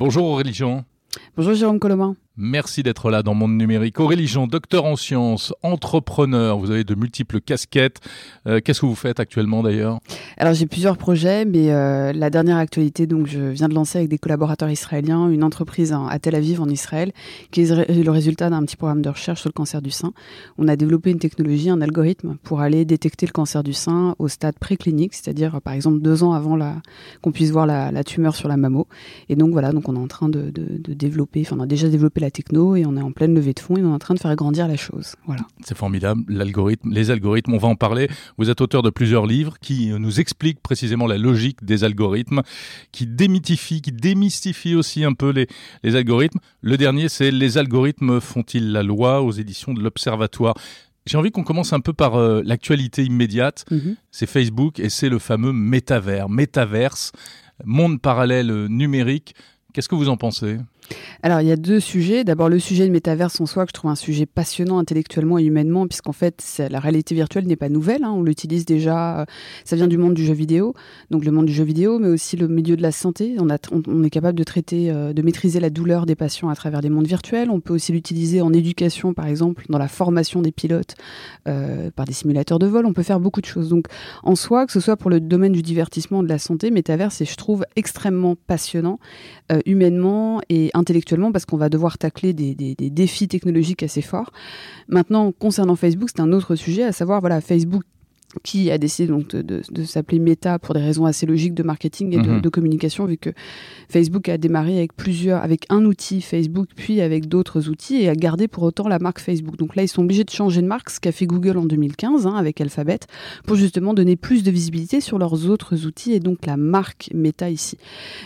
Bonjour Aurélie Jean. Bonjour Jérôme Colomin. Merci d'être là dans Monde Numérique. Aurélie Jean, docteur en sciences, entrepreneur, vous avez de multiples casquettes. Euh, qu'est-ce que vous faites actuellement d'ailleurs? Alors j'ai plusieurs projets, mais euh, la dernière actualité, donc je viens de lancer avec des collaborateurs israéliens une entreprise à Tel Aviv en Israël, qui est le résultat d'un petit programme de recherche sur le cancer du sein. On a développé une technologie, un algorithme pour aller détecter le cancer du sein au stade préclinique, c'est-à-dire par exemple deux ans avant qu'on puisse voir la, tumeur sur la mammo. Et donc voilà, donc on est en train de développer, enfin on a déjà développé la techno et on est en pleine levée de fonds et on est en train de faire grandir la chose. Voilà. C'est formidable, l'algorithme, les algorithmes, on va en parler. Vous êtes auteur de plusieurs livres qui nous expliquent précisément la logique des algorithmes, qui démythifient, qui démystifient aussi un peu les, les algorithmes. Le dernier, c'est Les algorithmes font-ils la loi aux éditions de l'Observatoire. J'ai envie qu'on commence un peu par euh, l'actualité immédiate. Mm-hmm. C'est Facebook et c'est le fameux métavers, métaverse, monde parallèle numérique. Qu'est-ce que vous en pensez? Alors, il y a deux sujets. D'abord, le sujet de métaverse en soi, que je trouve un sujet passionnant intellectuellement et humainement, puisqu'en fait, la réalité virtuelle n'est pas nouvelle. Hein. on l'utilise déjà. Euh, ça vient du monde du jeu vidéo, donc le monde du jeu vidéo, mais aussi le milieu de la santé. On, est capable de traiter, euh, de maîtriser la douleur des patients à travers des mondes virtuels. On peut aussi l'utiliser en éducation, par exemple, dans la formation des pilotes euh, par des simulateurs de vol. On peut faire beaucoup de choses. Donc, en soi, que ce soit pour le domaine du divertissement, de la santé, métaverse, je trouve extrêmement passionnant, humainement et parce qu'on va devoir tacler des, défis technologiques assez forts. Maintenant, concernant Facebook, c'est un autre sujet, à savoir, voilà, Facebook qui a décidé donc de, de, s'appeler Meta pour des raisons assez logiques de marketing et de, mhm. de, communication, vu que Facebook a démarré avec plusieurs, avec un outil Facebook, puis avec d'autres outils, et a gardé pour autant la marque Facebook. Donc là, ils sont obligés de changer de marque, ce qu'a fait Google en 2015 hein, avec Alphabet, pour justement donner plus de visibilité sur leurs autres outils et donc la marque Meta ici.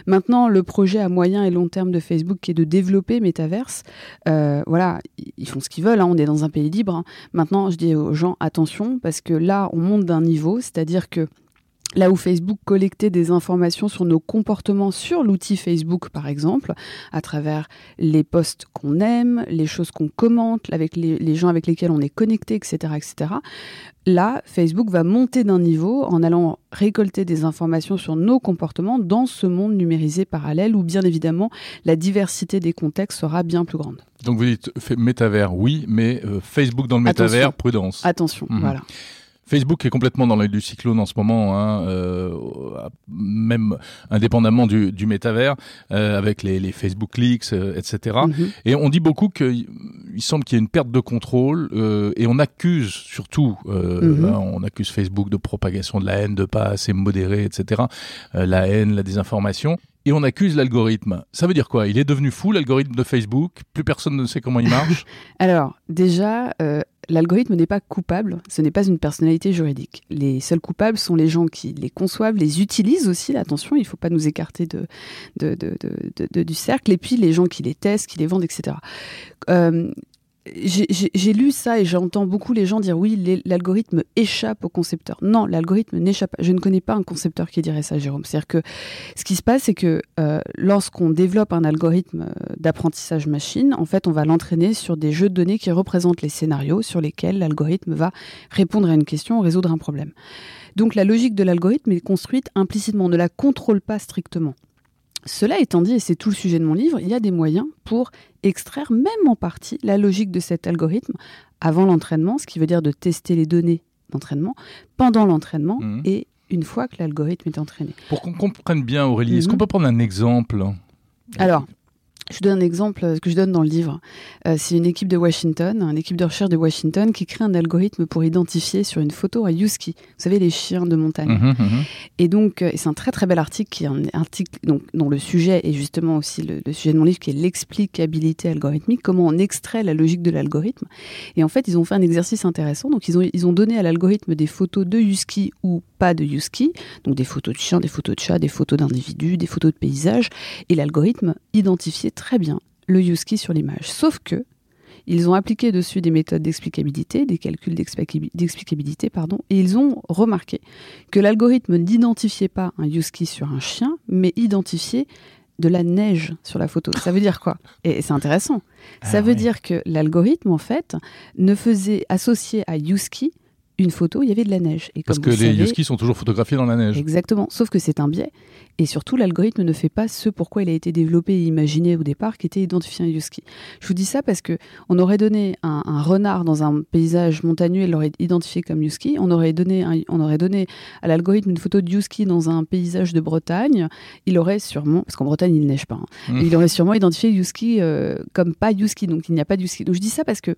Maintenant, le projet à moyen et long terme de Facebook qui est de développer Metaverse, euh, voilà, ils font ce qu'ils veulent. Hein, on est dans un pays libre. Hein. Maintenant, je dis aux gens attention parce que là, on d'un niveau, c'est-à-dire que Là où Facebook collectait des informations sur nos comportements sur l'outil Facebook, par exemple, à travers les posts qu'on aime, les choses qu'on commente, avec les, gens avec lesquels on est connecté, etc., etc. Là, Facebook va monter d'un niveau en allant récolter des informations sur nos comportements dans ce monde numérisé parallèle où, bien évidemment, la diversité des contextes sera bien plus grande. Donc vous dites métavers, oui, mais euh, Facebook dans le métavers, prudence. Attention, mhm. voilà. Facebook est complètement dans l'œil du cyclone en ce moment, hein, euh, même indépendamment du, du métavers, euh, avec les, les, Facebook leaks, euh, etc. Mhm. Et on dit beaucoup qu'il semble qu'il y ait une perte de contrôle, euh, et on accuse surtout, euh, hein, on accuse Facebook de propagation de la haine, de pas assez modéré, etc. la haine, la désinformation et on accuse l'algorithme. Ça veut dire quoi? Il est devenu fou, l'algorithme de Facebook? Plus personne ne sait comment il marche? Alors, déjà, euh, l'algorithme n'est pas coupable, ce n'est pas une personnalité juridique. Les seuls coupables sont les gens qui les conçoivent, les utilisent aussi, attention, il ne faut pas nous écarter de, du cercle, et puis les gens qui les testent, qui les vendent, etc. j'ai lu ça et j'entends beaucoup les gens dire oui, l'algorithme échappe au concepteur. Non, l'algorithme n'échappe pas. Je ne connais pas un concepteur qui dirait ça, Jérôme. C'est-à-dire que ce qui se passe, c'est que euh, lorsqu'on développe un algorithme euh, d'apprentissage machine, en fait, on va l'entraîner sur des jeux de données qui représentent les scénarios sur lesquels l'algorithme va répondre à une question, résoudre un problème. Donc la logique de l'algorithme est construite implicitement, on ne la contrôle pas strictement. Cela étant dit, et c'est tout le sujet de mon livre, il y a des moyens pour extraire même en partie la logique de cet algorithme avant l'entraînement, ce qui veut dire de tester les données d'entraînement, pendant l'entraînement mmh. et une fois que l'algorithme est entraîné. Pour qu'on comprenne bien, Aurélie, est-ce mmh. qu'on peut prendre un exemple? Alors, je donne un exemple euh, que je donne dans le livre. Euh, c'est une équipe de Washington, une équipe de recherche de Washington qui crée un algorithme pour identifier sur une photo un husky. Vous savez, les chiens de montagne. Mhm, mhm. Et donc, euh, c'est un très très bel article qui est un article donc, dont le sujet est justement aussi le, sujet de mon livre qui est l'explicabilité algorithmique, comment on extrait la logique de l'algorithme. Et en fait, ils ont fait un exercice intéressant. Donc, ils ont, ils ont donné à l'algorithme des photos de husky ou pas de husky, donc des photos de chiens, des photos de chats, des photos d'individus, des photos de paysages. Et l'algorithme identifiait très bien le use sur l'image. Sauf que ils ont appliqué dessus des méthodes d'explicabilité, des calculs d'explicabilité, pardon, et ils ont remarqué que l'algorithme n'identifiait pas un use sur un chien, mais identifiait de la neige sur la photo. Ça veut dire quoi? Et c'est intéressant. Ah Ça veut dire que l'algorithme, en fait, ne faisait associer à use une photo, il y avait de la neige. Et Parce que les savez, sont toujours photographiés dans la neige. Exactement, sauf que c'est un biais. Et surtout, l'algorithme ne fait pas ce pourquoi il a été développé et imaginé au départ, qui était identifier un Yuski. Je vous dis ça parce que on aurait donné un, renard dans un paysage montagneux, il l'aurait identifié comme Yuski. On aurait donné, on aurait donné à l'algorithme une photo de Yuski dans un paysage de Bretagne. Il aurait sûrement, parce qu'en Bretagne il neige pas, hein, mmh. il aurait sûrement identifié Yuski euh, comme pas Yuski. Donc il n'y a pas de Yuski. Donc je dis ça parce que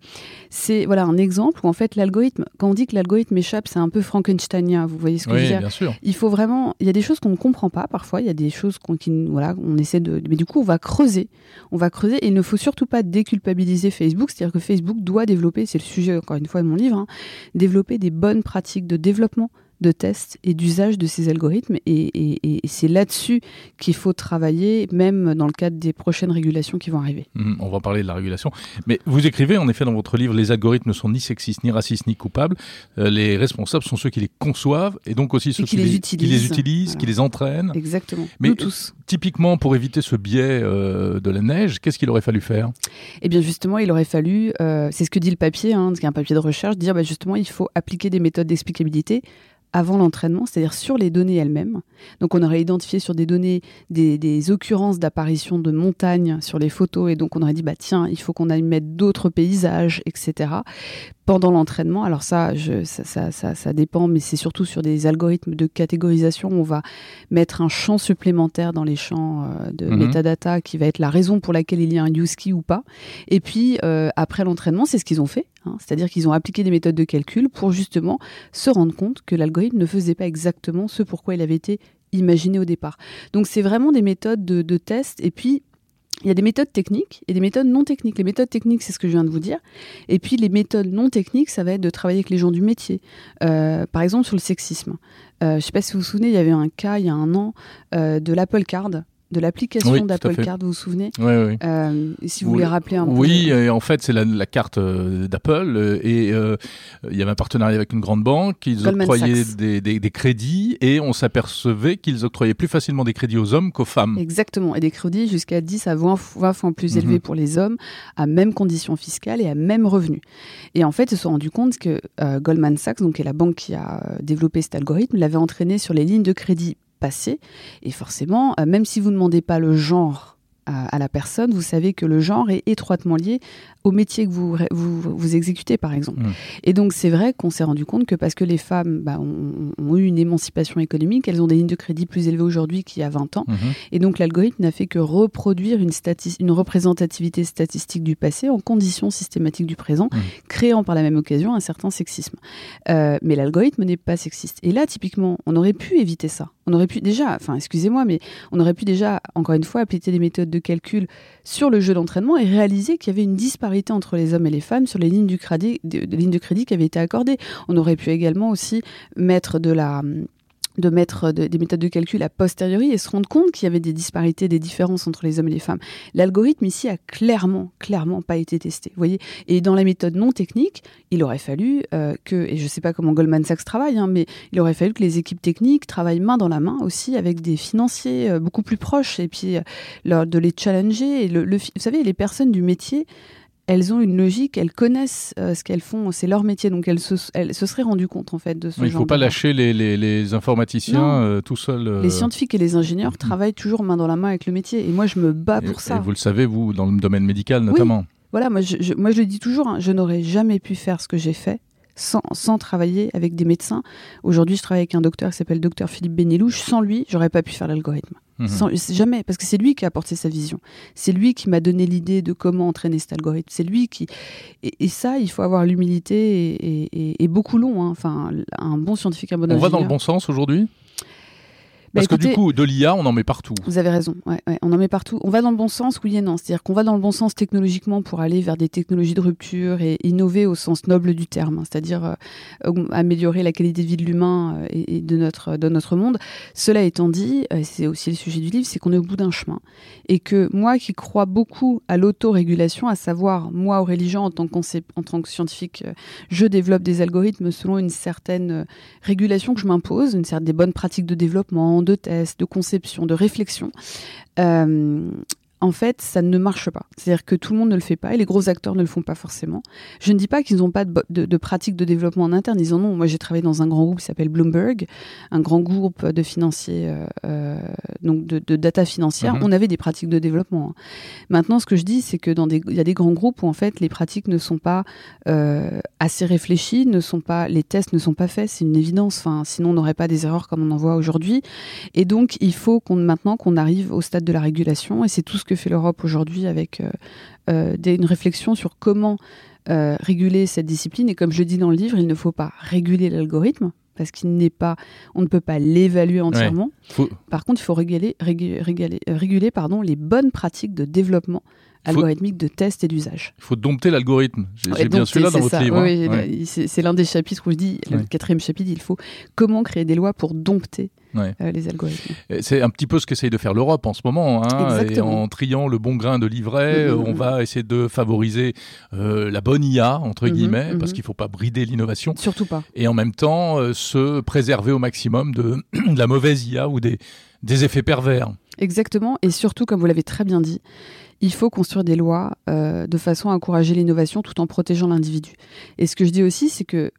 c'est voilà un exemple où en fait l'algorithme, quand on dit que l'algorithme échappe, c'est un peu Frankensteinien. Vous voyez ce que je veux dire bien sûr. Il faut vraiment, il y a des choses qu'on ne comprend pas parfois il y a des choses qu'on voilà, on essaie de. Mais du coup, on va creuser. On va creuser et il ne faut surtout pas déculpabiliser Facebook. C'est-à-dire que Facebook doit développer, c'est le sujet encore une fois de mon livre, hein, développer des bonnes pratiques de développement de tests et d'usage de ces algorithmes. Et, c'est là-dessus qu'il faut travailler, même dans le cadre des prochaines régulations qui vont arriver. Mmh, on va parler de la régulation. Mais vous écrivez, en effet, dans votre livre, les algorithmes ne sont ni sexistes, ni racistes, ni coupables. Euh, les responsables sont ceux qui les conçoivent et donc aussi ceux qui, les, utilisent, qui les entraînent. Exactement. Mais Nous tous. typiquement, pour éviter ce biais euh, de la neige, qu'est-ce qu'il aurait fallu faire? Eh bien, justement, il aurait fallu, euh, c'est ce que dit le papier, hein, qui un papier de recherche, dire bah, justement, il faut appliquer des méthodes d'explicabilité avant l'entraînement, c'est-à-dire sur les données elles-mêmes. Donc on aurait identifié sur des données des, occurrences d'apparition de montagnes sur les photos et donc on aurait dit bah tiens il faut qu'on aille mettre d'autres paysages etc pendant l'entraînement. Alors ça, je, ça, ça, ça, dépend, mais c'est surtout sur des algorithmes de catégorisation. On va mettre un champ supplémentaire dans les champs euh, de mhm. metadata qui va être la raison pour laquelle il y a un use key ou pas. Et puis euh, après l'entraînement, c'est ce qu'ils ont fait. Hein. C'est-à-dire qu'ils ont appliqué des méthodes de calcul pour justement se rendre compte que l'algorithme ne faisait pas exactement ce pourquoi il avait été imaginé au départ. Donc c'est vraiment des méthodes de, test. Et puis il y a des méthodes techniques et des méthodes non techniques. Les méthodes techniques, c'est ce que je viens de vous dire. Et puis les méthodes non techniques, ça va être de travailler avec les gens du métier. Euh, par exemple, sur le sexisme. Euh, je ne sais pas si vous vous souvenez, il y avait un cas il y a un an euh, de l'Apple Card de l'application d'Apple Card, vous vous souvenez Oui, oui. Euh, si vous voulez rappeler un peu. Oui, en fait, c'est la, carte euh, d'Apple euh, et il y avait un partenariat avec une grande banque. Ils octroyaient des, crédits et on s'apercevait qu'ils octroyaient plus facilement des crédits aux hommes qu'aux femmes. Exactement, et des crédits jusqu'à 10 à 20, fois plus mhm. élevés pour les hommes, à même conditions fiscales et à même revenus. Et en fait, ils se sont rendus compte que Goldman Sachs, donc qui est la banque qui a développé cet algorithme, l'avait entraîné sur les lignes de crédit Et forcément, euh, même si vous ne demandez pas le genre à, la personne, vous savez que le genre est étroitement lié au métier que vous, vous, exécutez, par exemple. Mmh. Et donc, c'est vrai qu'on s'est rendu compte que parce que les femmes bah, ont, eu une émancipation économique, elles ont des lignes de crédit plus élevées aujourd'hui qu'il y a 20 ans. Mmh. Et donc, l'algorithme n'a fait que reproduire une, une représentativité statistique du passé en conditions systématiques du présent, mmh. créant par la même occasion un certain sexisme. Euh, mais l'algorithme n'est pas sexiste. Et là, typiquement, on aurait pu éviter ça. On aurait pu déjà, enfin, excusez-moi, mais on aurait pu déjà, encore une fois, appliquer des méthodes de calcul sur le jeu d'entraînement et réaliser qu'il y avait une disparité entre les hommes et les femmes sur les lignes, lignes de crédit qui avaient été accordées. On aurait pu également aussi mettre de la de mettre des méthodes de calcul a posteriori et se rendre compte qu'il y avait des disparités, des différences entre les hommes et les femmes. L'algorithme ici a clairement, clairement pas été testé. Vous voyez Et dans la méthode non technique, il aurait fallu euh, que, et je ne sais pas comment Goldman Sachs travaille, hein, mais il aurait fallu que les équipes techniques travaillent main dans la main aussi avec des financiers euh, beaucoup plus proches et puis euh, de les challenger. Et le, vous savez, les personnes du métier elles ont une logique, elles connaissent euh, ce qu'elles font, c'est leur métier, donc elles se, se seraient rendues compte en fait de ce Il ne faut pas lâcher les, les, informaticiens euh, tout seuls. Euh. Les scientifiques et les ingénieurs mm. travaillent toujours main dans la main avec le métier, et moi je me bats pour ça. Et vous le savez, vous, dans le domaine médical notamment. Voilà, moi je, moi je le dis toujours, hein, je n'aurais jamais pu faire ce que j'ai fait sans, sans, travailler avec des médecins. Aujourd'hui, je travaille avec un docteur qui s'appelle docteur Philippe Benelouche. Sans lui, j'aurais pas pu faire l'algorithme. Mhm. jamais, parce que c'est lui qui a apporté sa vision. C'est lui qui m'a donné l'idée de comment entraîner cet algorithme. C'est lui qui. Et, ça, il faut avoir l'humilité et, beaucoup long. Hein. Enfin, un bon scientifique, un bon On va dans le bon sens aujourd'hui? Bah, Parce que du coup, de l'IA, on en met partout. Vous avez raison, ouais, on en met partout. On va dans le bon sens, oui et non. C'est-à-dire qu'on va dans le bon sens technologiquement pour aller vers des technologies de rupture et innover au sens noble du terme, hein. c'est-à-dire euh, améliorer la qualité de vie de l'humain euh, et, de, notre, de notre monde. Cela étant dit, euh, c'est aussi le sujet du livre, c'est qu'on est au bout d'un chemin. Et que moi qui crois beaucoup à l'autorégulation, à savoir, moi, Aurélie Jean, en tant que, en tant que scientifique, je développe des algorithmes selon une certaine régulation que je m'impose, une certaine des bonnes pratiques de développement, de tests, de conception, de réflexion. Euh, en fait, ça ne marche pas. C'est-à-dire que tout le monde ne le fait pas et les gros acteurs ne le font pas forcément. Je ne dis pas qu'ils n'ont pas de, de, pratiques de développement en interne, ils en ont. Moi, j'ai travaillé dans un grand groupe qui s'appelle Bloomberg, un grand groupe de financiers, euh, euh donc de, de, data financière. Mhm. On avait des pratiques de développement. Hein. Maintenant, ce que je dis, c'est que dans des, il y a des grands groupes où en fait les pratiques ne sont pas euh, assez réfléchies, ne sont pas, les tests ne sont pas faits. C'est une évidence. Enfin, sinon on n'aurait pas des erreurs comme on en voit aujourd'hui. Et donc, il faut qu'on maintenant qu'on arrive au stade de la régulation, et c'est tout ce que fait l'Europe aujourd'hui avec euh, euh, une réflexion sur comment euh, réguler cette discipline. Et comme je le dis dans le livre, il ne faut pas réguler l'algorithme parce qu'il n'est pas, on ne peut pas l'évaluer entièrement. Par contre, il faut réguler, réguler, réguler, pardon, les bonnes pratiques de développement algorithmique de test et d'usage. Il faut dompter l'algorithme. J'ai bien celui-là dans votre livre. Oui, hein. c'est l'un des chapitres où je dis, le quatrième chapitre, il faut comment créer des lois pour dompter euh, les algorithmes. C'est un petit peu ce qu'essaye de faire l'Europe en ce moment. Hein, et en triant le bon grain de livret, mm, mm, on mm. va essayer de favoriser euh, la bonne IA, entre mm-hmm, guillemets, parce mm-hmm. qu'il ne faut pas brider l'innovation. Surtout pas. Et en même temps, euh, se préserver au maximum de, de, la mauvaise IA ou des, des effets pervers. Exactement. Et surtout, comme vous l'avez très bien dit, il faut construire des lois euh, de façon à encourager l'innovation tout en protégeant l'individu. Et ce que je dis aussi, c'est que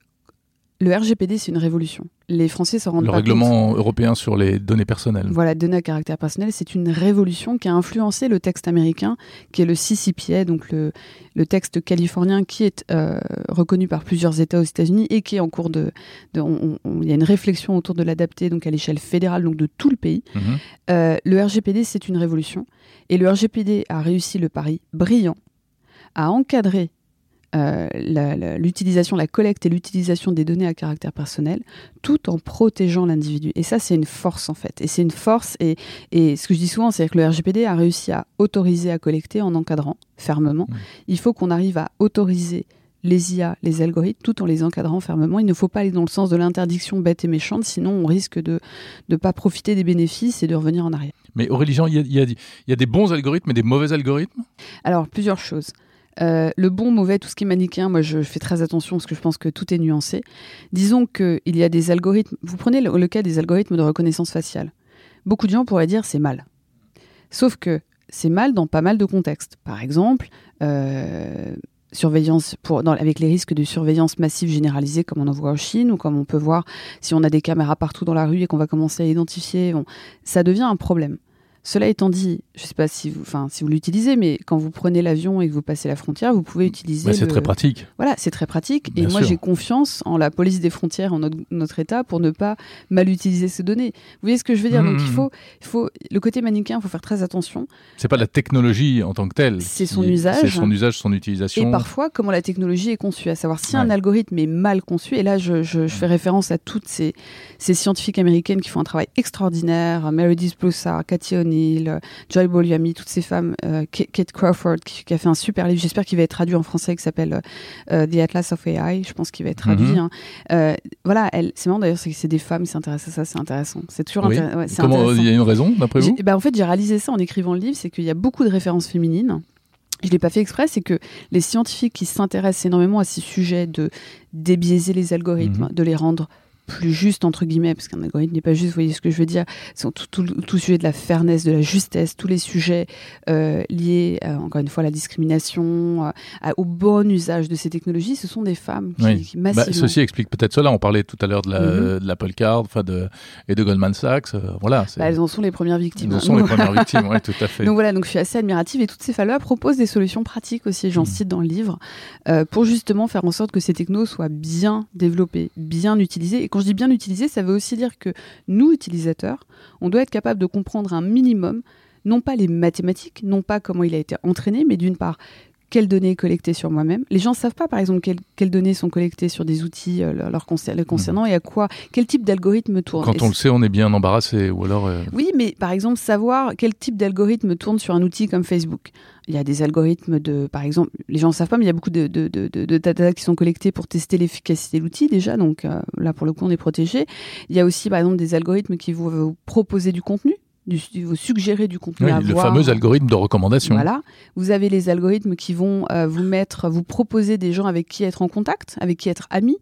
le RGPD, c'est une révolution. Les Français se rendent le pas règlement européen sur les données personnelles. Voilà, données à caractère personnel, c'est une révolution qui a influencé le texte américain, qui est le CCPA, donc le, le texte californien qui est euh, reconnu par plusieurs États aux États-Unis et qui est en cours de. il y a une réflexion autour de l'adapter, donc à l'échelle fédérale, donc de tout le pays. Mhm. Euh, le RGPD, c'est une révolution. Et le RGPD a réussi le pari brillant à encadrer euh, l'utilisation, la, collecte et l'utilisation des données à caractère personnel, tout en protégeant l'individu. Et ça, c'est une force en fait. Et c'est une force. Et, et, ce que je dis souvent, c'est que le RGPD a réussi à autoriser à collecter en encadrant fermement. Il faut qu'on arrive à autoriser les IA, les algorithmes, tout en les encadrant fermement. Il ne faut pas aller dans le sens de l'interdiction bête et méchante, sinon on risque de ne pas profiter des bénéfices et de revenir en arrière. Mais Aurélie Jean, il y, y a, des bons algorithmes et des mauvais algorithmes? Alors, plusieurs choses. Euh, le bon, mauvais, tout ce qui est manichéen, moi je fais très attention parce que je pense que tout est nuancé. Disons qu'il y a des algorithmes. Vous prenez le, cas des algorithmes de reconnaissance faciale. Beaucoup de gens pourraient dire c'est mal. Sauf que c'est mal dans pas mal de contextes. Par exemple, euh, surveillance avec les risques de surveillance massive généralisée comme on en voit en Chine ou comme on peut voir si on a des caméras partout dans la rue et qu'on va commencer à identifier, ça devient un problème. Cela étant dit, je ne sais pas si vous, enfin, si vous l'utilisez, mais quand vous prenez l'avion et que vous passez la frontière, vous pouvez utiliser. c'est très pratique. Voilà, c'est très pratique. et moi, j'ai confiance en la police des frontières, en notre, État, pour ne pas mal utiliser ces données. Vous voyez ce que je veux dire? Donc, il mmh. faut, il faut le côté manichéen, il faut faire très attention. C'est pas la technologie en tant que telle. C'est son usage. C'est son usage, son utilisation. Et parfois, comment la technologie est conçue, à savoir si un algorithme est mal conçu. Et là, je, je, fais référence à toutes ces, ces, scientifiques américaines qui font un travail extraordinaire. Meredith Broussard, Cathy O'Neill, Joy Boliami, toutes ces femmes, euh, Kate Crawford qui, a fait un super livre, j'espère qu'il va être traduit en français, qui s'appelle euh, The Atlas of AI, je pense qu'il va être traduit. Mhm. Hein. Euh, voilà, c'est marrant d'ailleurs, c'est que c'est des femmes qui s'intéressent à ça, c'est intéressant. C'est toujours intéressant. Comment il y a une raison d'après vous? bah, En fait, j'ai réalisé ça en écrivant le livre, c'est qu'il y a beaucoup de références féminines je ne l'ai pas fait exprès, c'est que les scientifiques qui s'intéressent énormément à ces sujets de débiaiser les algorithmes, mhm. de les rendre plus juste entre guillemets parce qu'un algorithme n'est pas juste vous voyez ce que je veux dire. C'est tout, tout, tout, sujet de la fairness de la justesse tous les sujets euh, liés euh, encore une fois à la discrimination euh, au bon usage de ces technologies. Ce sont des femmes qui, oui. Bah, massivement... ceci explique peut-être cela. On parlait tout à l'heure de l'Apple la, mm Card enfin de et de Goldman Sachs voilà bah, elles en sont les premières victimes. Elles en sont les premières victimes oui tout à fait. Donc voilà donc je suis assez admirative et toutes ces femmes-là proposent des solutions pratiques aussi. J'en mm cite dans le livre pour justement faire en sorte que ces technos soient bien développés bien utilisés et quand je dis bien utilisé, ça veut aussi dire que nous, utilisateurs, on doit être capable de comprendre un minimum, non pas les mathématiques, non pas comment il a été entraîné, mais d'une part, quelles données collectées sur moi-même. Les gens ne savent pas, par exemple, quelles, données sont collectées sur des outils euh, leur concernant mhm. et à quoi, quel type d'algorithme tourne. Quand on le sait, on est bien embarrassé. Ou alors, euh, Oui, mais par exemple, savoir quel type d'algorithme tourne sur un outil comme Facebook il y a des algorithmes de, par exemple, les gens ne savent pas, mais il y a beaucoup de, de, de, data qui sont collectés pour tester l'efficacité de l'outil déjà, donc euh, là pour le coup on est protégé. Il y a aussi par exemple des algorithmes qui vont vous proposer du contenu, du, vous suggérer du contenu Le fameux algorithme de recommandation. Voilà. Vous avez les algorithmes qui vont euh, vous mettre, vous proposer des gens avec qui être en contact, avec qui être ami.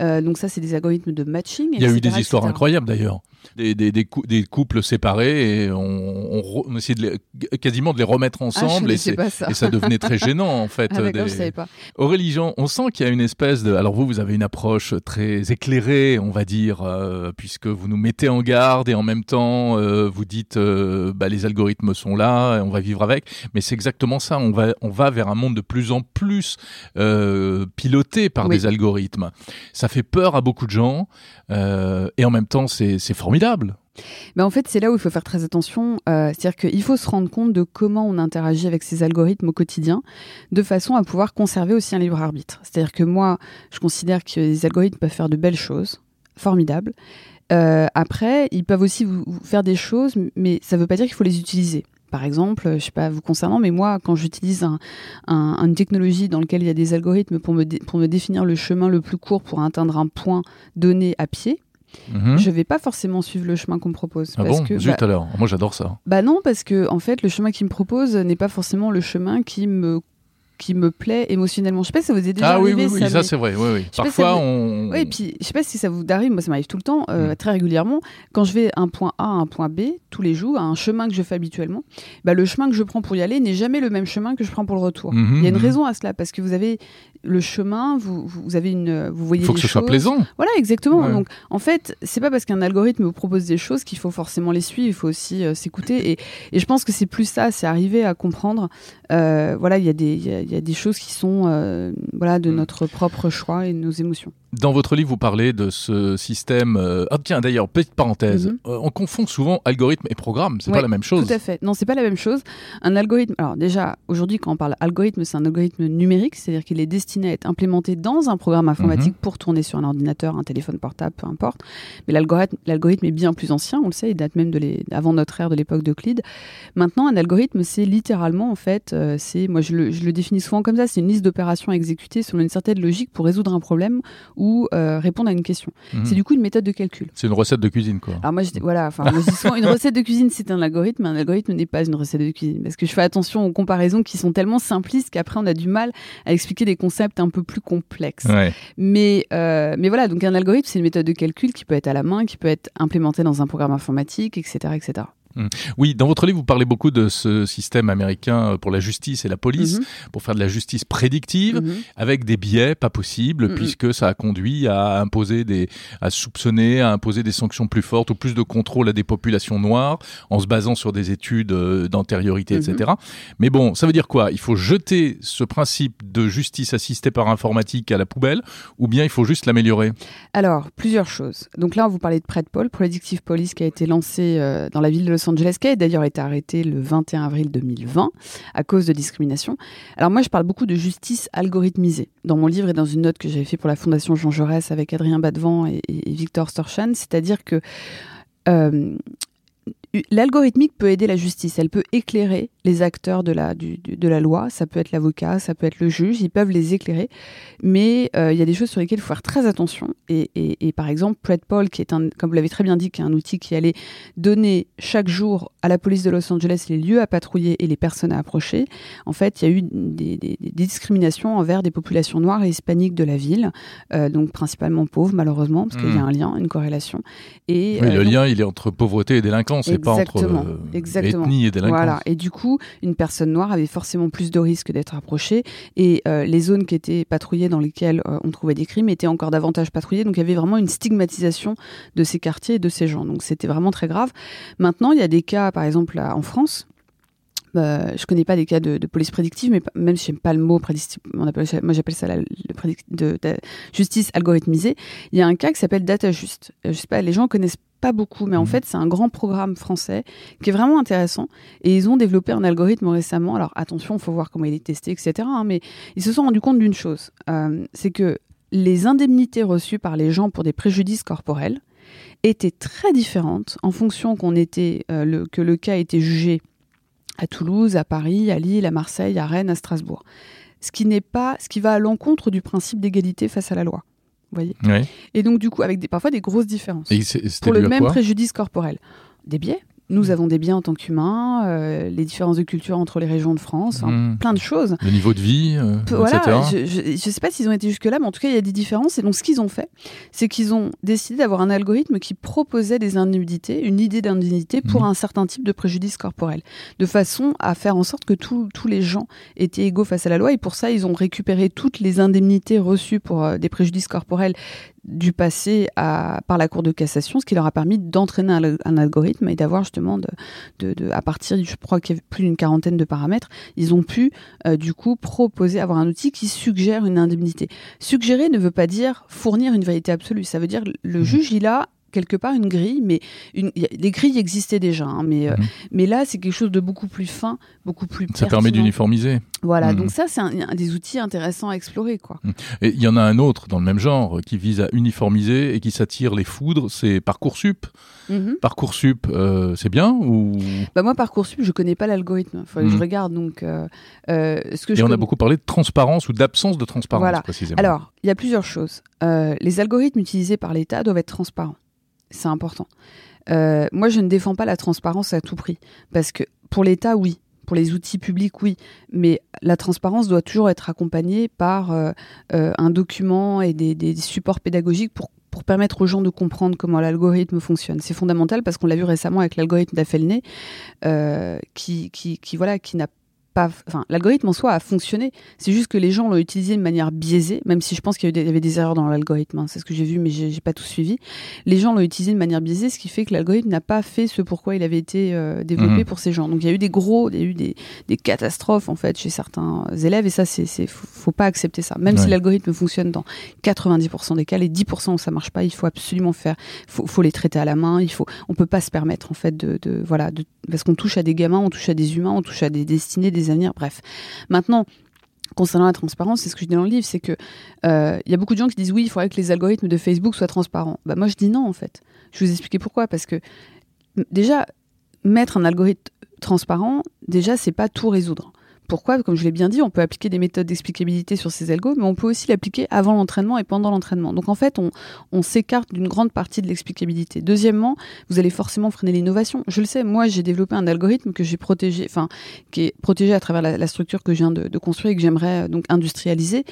Euh, donc ça, c'est des algorithmes de matching. Il y a eu des histoires incroyables d'ailleurs. Des, des, des, couples séparés et on, on, essayait de les, quasiment de les remettre ah, ensemble et, ça. et, ça. devenait très gênant en fait. Ah, des... je savais pas. Aurélie Jean, on sent qu'il y a une espèce de. Alors vous, vous avez une approche très éclairée, on va dire, euh, puisque vous nous mettez en garde et en même temps euh, vous dites euh, bah, les algorithmes sont là, et on va vivre avec. Mais c'est exactement ça. On va, on va vers un monde de plus en plus piloté par des algorithmes. Ça fait peur à beaucoup de gens et en même temps c'est formidable. Mais en fait, c'est là où il faut faire très attention. Euh, c'est-à-dire qu'il faut se rendre compte de comment on interagit avec ces algorithmes au quotidien, de façon à pouvoir conserver aussi un libre arbitre. C'est-à-dire que moi, je considère que les algorithmes peuvent faire de belles choses, formidables. Euh, après, ils peuvent aussi vous, faire des choses, mais ça ne veut pas dire qu'il faut les utiliser. Par exemple, je ne sais pas vous concernant, mais moi, quand j'utilise un, une technologie dans laquelle il y a des algorithmes pour me, pour me définir le chemin le plus court pour atteindre un point donné à pied, Mhm. Je vais pas forcément suivre le chemin qu'on me propose. Ah parce bon que, Zut bah alors, moi j'adore ça. Bah non, parce que en fait, le chemin qu'il me propose n'est pas forcément le chemin qui me qui me plaît émotionnellement. Je sais pas si ça vous est déjà ah, arrivé. oui, oui, ça, c'est vrai. Oui, oui. Parfois, on. Oui, puis je sais pas si ça vous arrive. Moi, ça m'arrive tout le temps, euh, mm. très régulièrement. Quand je vais un point A à un point B tous les jours, à un chemin que je fais habituellement, bah, le chemin que je prends pour y aller n'est jamais le même chemin que je prends pour le retour. Mm-hmm, Il y a une mm-hmm. raison à cela parce que vous avez le chemin, vous, vous avez une, vous voyez. Il faut que ce soit plaisant. Voilà, exactement. Donc, en fait, c'est pas parce qu'un algorithme vous propose des choses qu'il faut forcément les suivre. Il faut aussi euh, s'écouter. Et, et, je pense que c'est plus ça, c'est arriver à comprendre. Euh, voilà, il y, y, y, a des choses qui sont euh, voilà de mm. notre propre choix et de nos émotions. Dans votre livre, vous parlez de ce système. Ah tiens, d'ailleurs, petite parenthèse. Mhm. Euh, on confond souvent algorithme et programme. C'est pas la même chose. Tout à fait. Non, c'est pas la même chose. Un algorithme. Alors déjà, aujourd'hui, quand on parle algorithme, c'est un algorithme numérique, c'est-à-dire qu'il est destiné à être implémenté dans un programme informatique Mhm. pour tourner sur un ordinateur, un téléphone portable, peu importe. Mais l'algorithme, l'algorithme est bien plus ancien. On le sait, il date même de les... avant notre ère, de l'époque d'Euclide. Maintenant, un algorithme, c'est littéralement en fait, euh, c'est moi je le, je le définis souvent comme ça, c'est une liste d'opérations à exécuter selon une certaine logique pour résoudre un problème ou euh, répondre à une question. Mhm. C'est du coup une méthode de calcul. C'est une recette de cuisine, quoi. Alors moi, je dis, voilà, enfin, une recette de cuisine, c'est un algorithme, mais un algorithme n'est pas une recette de cuisine. Parce que je fais attention aux comparaisons qui sont tellement simplistes qu'après, on a du mal à expliquer des concepts un peu plus complexes. Ouais. Mais, euh, mais voilà, donc un algorithme, c'est une méthode de calcul qui peut être à la main, qui peut être implémentée dans un programme informatique, etc. etc. Oui, dans votre livre, vous parlez beaucoup de ce système américain pour la justice et la police, Mhm. pour faire de la justice prédictive, Mhm. avec des biais pas possibles, puisque ça a conduit à imposer des, à soupçonner, à imposer des sanctions plus fortes ou plus de contrôle à des populations noires, en se basant sur des études euh, d'antériorité, etc. Mais bon, ça veut dire quoi? Il faut jeter ce principe de justice assistée par informatique à la poubelle, ou bien il faut juste l'améliorer? Alors, plusieurs choses. Donc là, on vous parlait de PredPol, Predictive Police, qui a été lancé euh, dans la ville de Los Angeles, qui a d'ailleurs été arrêté le 21 avril 2020 à cause de discrimination. Alors moi, je parle beaucoup de justice algorithmisée. Dans mon livre et dans une note que j'avais fait pour la Fondation Jean Jaurès avec Adrien Badevant et, et Victor Storchan, c'est-à-dire que euh, l'algorithmique peut aider la justice, elle peut éclairer les acteurs de la, du, du- de la loi, ça peut être l'avocat, ça peut être le juge, ils peuvent les éclairer, mais euh, il y a des choses sur lesquelles il faut faire très attention. Et, et- et par exemple, PredPol, qui est un, comme vous l'avez très bien dit, qui est un outil qui allait donner chaque jour à la police de Los Angeles les lieux à patrouiller et les personnes à approcher, en fait, il y a eu des, des- des discriminations envers des populations noires et hispaniques de la ville, euh, donc principalement pauvres malheureusement, parce qu'il y a Mm. un lien, une corrélation. Et, Oui, euh, le donc- lien, il est entre pauvreté et délinquance, et pas entre Exactement, euh, exactement. ethnie et délinquance. Voilà. Et du coup, une personne noire avait forcément plus de risques d'être approchée. Et euh, les zones qui étaient patrouillées, dans lesquelles euh, on trouvait des crimes, étaient encore davantage patrouillées. Donc il y avait vraiment une stigmatisation de ces quartiers et de ces gens. Donc c'était vraiment très grave. Maintenant, il y a des cas, par exemple, là, en France. Euh, je connais pas des cas de, de police prédictive, mais même si j'aime pas le mot prédictive, on appelle moi j'appelle ça la, le prédic- de, de- justice algorithmisée. Il y a un cas qui s'appelle DataJust. Euh, je sais pas, les gens connaissent pas beaucoup, mais en Mhm. fait c'est un grand programme français qui est vraiment intéressant. Et ils ont développé un algorithme récemment. Alors attention, il faut voir comment il est testé, etc. hein, mais ils se sont rendus compte d'une chose, euh, c'est que les indemnités reçues par les gens pour des préjudices corporels étaient très différentes en fonction qu'on était euh, le, que le cas était jugé à Toulouse, à Paris, à Lille, à Marseille, à Rennes, à Strasbourg. Ce qui n'est pas, ce qui va à l'encontre du principe d'égalité face à la loi. Vous voyez. Et donc du coup, avec des, parfois des grosses différences Et pour le même quoi? préjudice corporel. Des biais. Nous mm. avons des biens en tant qu'humains, euh, les différences de culture entre les régions de France, mm. plein de choses. Le niveau de vie, euh, voilà, Je ne sais pas s'ils ont été jusque-là, mais en tout cas, il y a des différences. Et donc, ce qu'ils ont fait, c'est qu'ils ont décidé d'avoir un algorithme qui proposait des indemnités, une idée d'indemnité pour mm. un certain type de préjudice corporel, de façon à faire en sorte que tous les gens étaient égaux face à la loi. Et pour ça, ils ont récupéré toutes les indemnités reçues pour euh, des préjudices corporels du passé à, par la Cour de cassation, ce qui leur a permis d'entraîner un, algorithme et d'avoir justement, de, de, à partir, je crois qu'il y avait plus d'une quarantaine de paramètres, ils ont pu euh, du coup proposer, avoir un outil qui suggère une indemnité. Suggérer ne veut pas dire fournir une vérité absolue, ça veut dire le mmh. juge, il a quelque part une grille, mais une, les grilles existaient déjà, hein, mais, euh, mhm. mais là c'est quelque chose de beaucoup plus fin, beaucoup plus. Ça permet d'uniformiser. Voilà, mhm. donc ça c'est un, des outils intéressants à explorer, quoi. Mhm. Et il y en a un autre dans le même genre qui vise à uniformiser et qui s'attire les foudres, c'est parcoursup. Parcoursup, euh, c'est bien ou? Bah moi parcoursup, je connais pas l'algorithme, faut que je regarde donc. Euh, ce que et on a beaucoup parlé de transparence ou d'absence de transparence voilà. précisément. Alors il y a plusieurs choses. les algorithmes utilisés par l'État doivent être transparents c'est important. Euh, moi, je ne défends pas la transparence à tout prix, parce que pour l'État, oui, pour les outils publics, oui, mais la transparence doit toujours être accompagnée par euh, euh, un document et des, supports pédagogiques pour, pour, permettre aux gens de comprendre comment l'algorithme fonctionne. C'est fondamental parce qu'on l'a vu récemment avec l'algorithme d'Affelney, qui, qui, qui, voilà, qui n'a enfin, l'algorithme en soi a fonctionné. C'est juste que les gens l'ont utilisé de manière biaisée, même si je pense qu'il y avait des erreurs dans l'algorithme. Hein. c'est ce que j'ai vu, mais j'ai pas tout suivi. Les gens l'ont utilisé de manière biaisée, ce qui fait que l'algorithme n'a pas fait ce pourquoi il avait été euh, développé mhm. pour ces gens. Donc il y a eu des gros, il y a eu des, des catastrophes en fait chez certains élèves, et ça, c'est, faut, pas accepter ça. Même si l'algorithme fonctionne dans 90% des cas, les 10% où ça marche pas, il faut absolument faire, faut, faut les traiter à la main. Il faut, on peut pas se permettre en fait de, de voilà, de, parce qu'on touche à des gamins, on touche à des humains, on touche à des destinées, des bref. Maintenant, concernant la transparence, c'est ce que je dis dans le livre, c'est que euh, il y a beaucoup de gens qui disent oui, il faudrait que les algorithmes de Facebook soient transparents. Bah moi je dis non en fait. Je vais vous expliquer pourquoi. Parce que déjà mettre un algorithme transparent, déjà c'est pas tout résoudre. Pourquoi Comme je l'ai bien dit, on peut appliquer des méthodes d'explicabilité sur ces algos, mais on peut aussi l'appliquer avant l'entraînement et pendant l'entraînement. Donc en fait, on, s'écarte d'une grande partie de l'explicabilité. Deuxièmement, vous allez forcément freiner l'innovation. Je le sais, moi j'ai développé un algorithme que j'ai protégé, enfin qui est protégé à travers la, structure que je viens de, construire et que j'aimerais euh, donc industrialiser.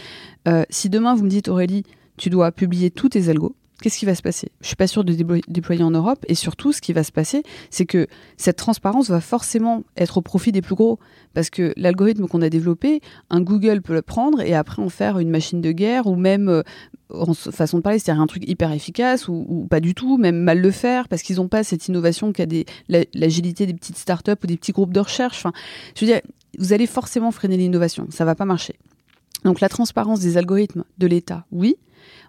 Euh, si demain vous me dites Aurélie, tu dois publier tous tes algos, qu'est-ce qui va se passer? Je suis pas sûre de déployer en Europe. Et surtout ce qui va se passer, c'est que cette transparence va forcément être au profit des plus gros. Parce que l'algorithme qu'on a développé, un Google peut le prendre et après en faire une machine de guerre ou même euh, en façon de parler, c'est-à-dire un truc hyper efficace ou, pas du tout, même mal le faire parce qu'ils n'ont pas cette innovation qu'a l'agilité des petites startups ou des petits groupes de recherche. Enfin, je veux dire, vous allez forcément freiner l'innovation, ça va pas marcher. Donc la transparence des algorithmes de l'État, oui,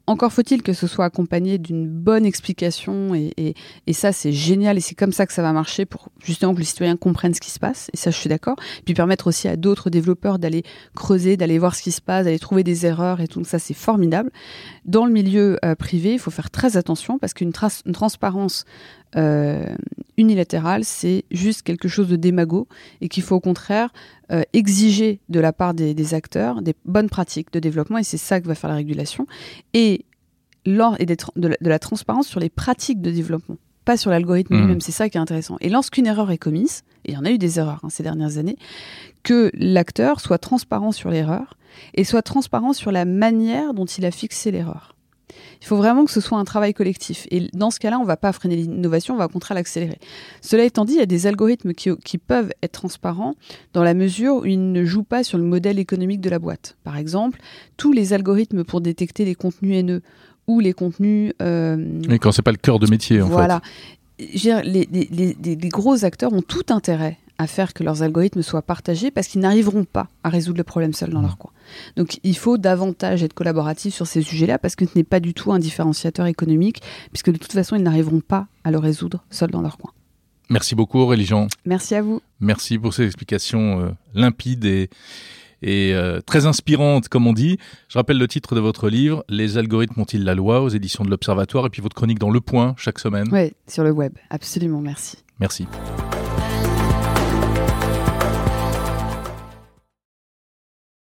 encore faut-il que ce soit accompagné d'une bonne explication et, ça c'est génial et c'est comme ça que ça va marcher pour justement que le citoyen comprenne ce qui se passe et ça je suis d'accord. Puis permettre aussi à d'autres développeurs d'aller creuser, d'aller voir ce qui se passe, d'aller trouver des erreurs et tout ça c'est formidable. Dans le milieu euh, privé, il faut faire très attention parce qu'une transparence euh, unilatérale, c'est juste quelque chose de démago et qu'il faut au contraire euh, exiger de la part des, acteurs des bonnes pratiques de développement et c'est ça que va faire la régulation et, et de, la, transparence sur les pratiques de développement pas sur l'algorithme mmh. lui-même, c'est ça qui est intéressant. Et lorsqu'une erreur est commise, et il y en a eu des erreurs hein, ces dernières années, que l'acteur soit transparent sur l'erreur et soit transparent sur la manière dont il a fixé l'erreur. Il faut vraiment que ce soit un travail collectif. Et dans ce cas-là, on ne va pas freiner l'innovation, on va au contraire l'accélérer. Cela étant dit, il y a des algorithmes qui, peuvent être transparents dans la mesure où ils ne jouent pas sur le modèle économique de la boîte. Par exemple, tous les algorithmes pour détecter les contenus haineux ou les contenus... Euh, Et quand c'est pas le cœur de métier, en voilà. fait. les, les, gros acteurs ont tout intérêt à faire que leurs algorithmes soient partagés parce qu'ils n'arriveront pas à résoudre le problème seuls dans leur coin. Donc il faut davantage être collaboratif sur ces sujets-là parce que ce n'est pas du tout un différenciateur économique puisque de toute façon ils n'arriveront pas à le résoudre seuls dans leur coin. Merci beaucoup Aurélie Jean. Merci à vous. Merci pour ces explications euh, limpides et, et euh, très inspirantes comme on dit. Je rappelle le titre de votre livre, Les algorithmes ont-ils la loi aux éditions de l'Observatoire et puis votre chronique dans Le Point chaque semaine. Oui, sur le web, absolument, merci. Merci.